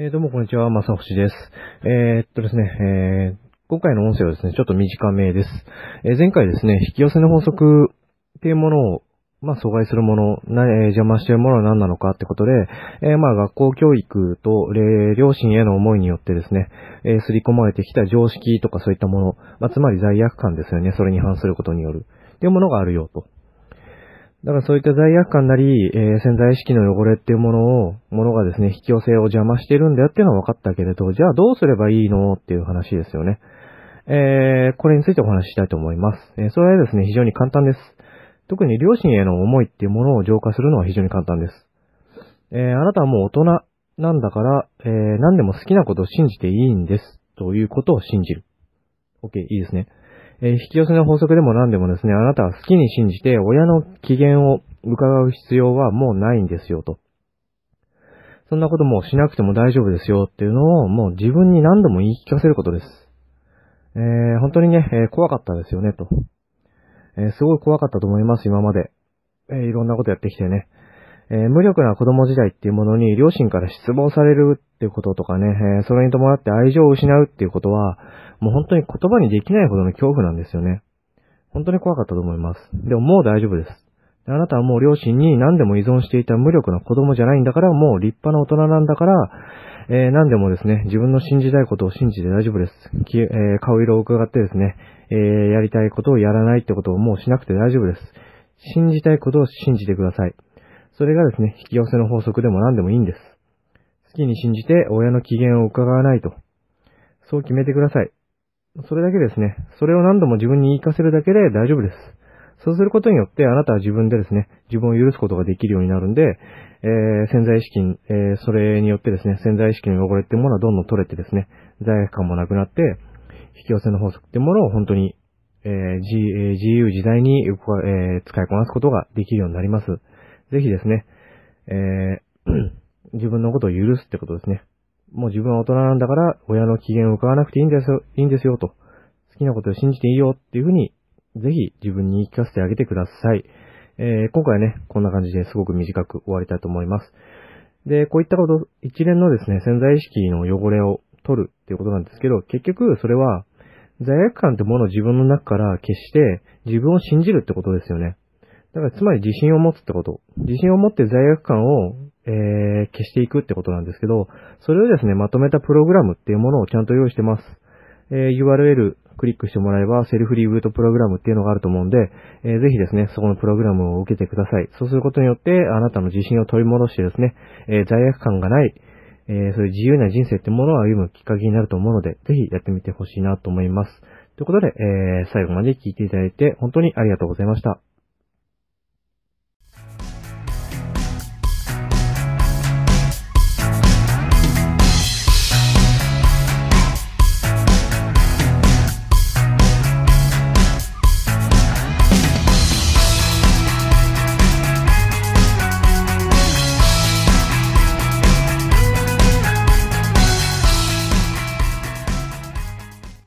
えー、どうもこんにちは、まさほしです。えー、っとですね、えー、今回の音声はですね、ちょっと短めです。え、前回ですね、引き寄せの法則っていうものを、まあ、阻害するもの、なえ、邪魔しているものは何なのかってことで、え、まあ、学校教育と、え両親への思いによってですね、えー、刷り込まれてきた常識とかそういったもの、まあ、つまり罪悪感ですよね、それに反することによる。っていうものがあるよと。だからそういった罪悪感なり、えー、潜在意識の汚れっていうものを、ものがですね、引き寄せを邪魔してるんだよっていうのは分かったけれど、じゃあどうすればいいのっていう話ですよね。えー、これについてお話ししたいと思います。えー、それはですね、非常に簡単です。特に両親への思いっていうものを浄化するのは非常に簡単です。えー、あなたはもう大人なんだから、えー、何でも好きなことを信じていいんです。ということを信じる。OK、いいですね。え、引き寄せの法則でも何でもですね、あなたは好きに信じて親の機嫌を伺う必要はもうないんですよと。そんなこともしなくても大丈夫ですよっていうのをもう自分に何度も言い聞かせることです。えー、本当にね、えー、怖かったですよねと。えすごい怖かったと思います、今まで。えいろんなことやってきてね。えー、無力な子供時代っていうものに両親から失望されるっていうこととかね、えー、それに伴って愛情を失うっていうことは、もう本当に言葉にできないほどの恐怖なんですよね。本当に怖かったと思います。でももう大丈夫です。あなたはもう両親に何でも依存していた無力な子供じゃないんだから、もう立派な大人なんだから、えー、何でもですね、自分の信じたいことを信じて大丈夫です。きえー、顔色を伺ってですね、えー、やりたいことをやらないってことをもうしなくて大丈夫です。信じたいことを信じてください。それがですね、引き寄せの法則でも何でもいいんです。好きに信じて親の機嫌を伺わないと。そう決めてください。それだけですね。それを何度も自分に言い聞かせるだけで大丈夫です。そうすることによってあなたは自分でですね、自分を許すことができるようになるんで、えー、潜在意識、えー、それによってですね、潜在意識の汚れっていうものはどんどん取れてですね、罪悪感もなくなって、引き寄せの法則ってものを本当に、えー、自由自在に、え、使いこなすことができるようになります。ぜひですね、えー、自分のことを許すってことですね。もう自分は大人なんだから、親の機嫌を伺わなくていいんですよ、いいんですよと。好きなことを信じていいよっていうふうに、ぜひ自分に言い聞かせてあげてください。えー、今回はね、こんな感じですごく短く終わりたいと思います。で、こういったこと、一連のですね、潜在意識の汚れを取るっていうことなんですけど、結局それは、罪悪感ってものを自分の中から消して、自分を信じるってことですよね。だからつまり自信を持つってこと。自信を持って罪悪感をえー、消していくってことなんですけど、それをですね、まとめたプログラムっていうものをちゃんと用意してます。えー、URL クリックしてもらえば、セルフリブートプログラムっていうのがあると思うんで、えー、ぜひですね、そこのプログラムを受けてください。そうすることによって、あなたの自信を取り戻してですね、えー、罪悪感がない、えー、そういう自由な人生ってものを歩むきっかけになると思うので、ぜひやってみてほしいなと思います。ということで、えー、最後まで聞いていただいて、本当にありがとうございました。